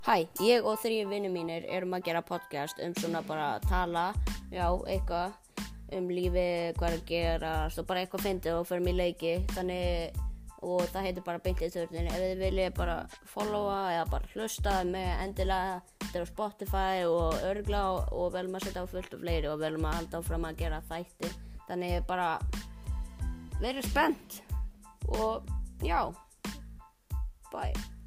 Hæ, ég og þrjú vinnir mínir erum að gera podcast um svona bara að tala, já, eitthvað um lífi, hvað er að gerast og bara eitthvað fyndið og förum í leiki. Þannig, og það heitir bara beintið þörnin ef þið viljið bara followa eða bara hlusta með endilega þetta er á Spotify og örgla og, og velum að setja á fullt og fleiri og velum að halda áfram að gera þætti. Þannig bara verið spennt og já, bye.